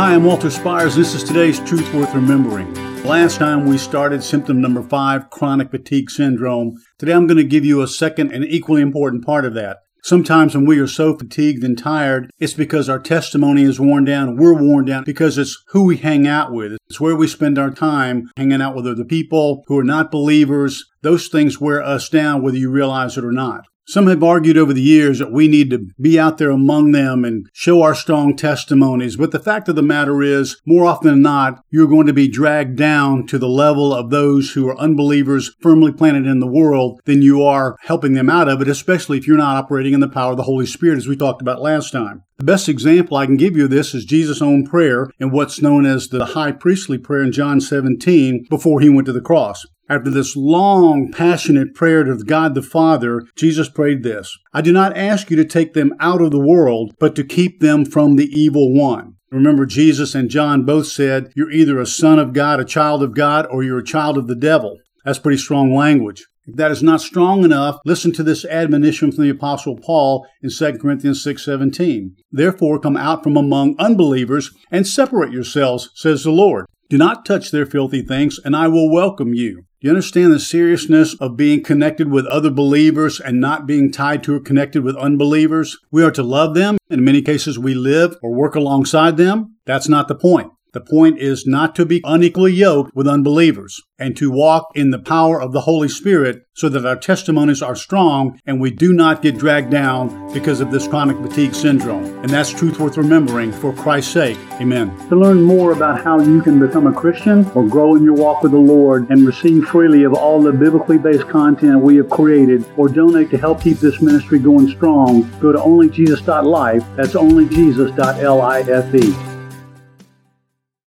Hi, I'm Walter Spires. This is today's Truth Worth Remembering. Last time we started symptom number five, chronic fatigue syndrome. Today I'm going to give you a second and equally important part of that. Sometimes when we are so fatigued and tired, it's because our testimony is worn down. We're worn down because it's who we hang out with. It's where we spend our time hanging out with other people who are not believers. Those things wear us down whether you realize it or not. Some have argued over the years that we need to be out there among them and show our strong testimonies, but the fact of the matter is, more often than not, you're going to be dragged down to the level of those who are unbelievers firmly planted in the world than you are helping them out of it, especially if you're not operating in the power of the Holy Spirit, as we talked about last time. The best example I can give you of this is Jesus' own prayer and what's known as the high priestly prayer in John 17 before he went to the cross. After this long, passionate prayer to God the Father, Jesus prayed this I do not ask you to take them out of the world, but to keep them from the evil one. Remember, Jesus and John both said, You're either a son of God, a child of God, or you're a child of the devil. That's pretty strong language. If that is not strong enough, listen to this admonition from the apostle Paul in 2 Corinthians 6:17. Therefore come out from among unbelievers and separate yourselves, says the Lord. Do not touch their filthy things, and I will welcome you. Do you understand the seriousness of being connected with other believers and not being tied to or connected with unbelievers? We are to love them. In many cases, we live or work alongside them. That's not the point. The point is not to be unequally yoked with unbelievers and to walk in the power of the Holy Spirit so that our testimonies are strong and we do not get dragged down because of this chronic fatigue syndrome. And that's truth worth remembering for Christ's sake. Amen. To learn more about how you can become a Christian or grow in your walk with the Lord and receive freely of all the biblically based content we have created or donate to help keep this ministry going strong, go to onlyjesus.life. That's onlyjesus.life.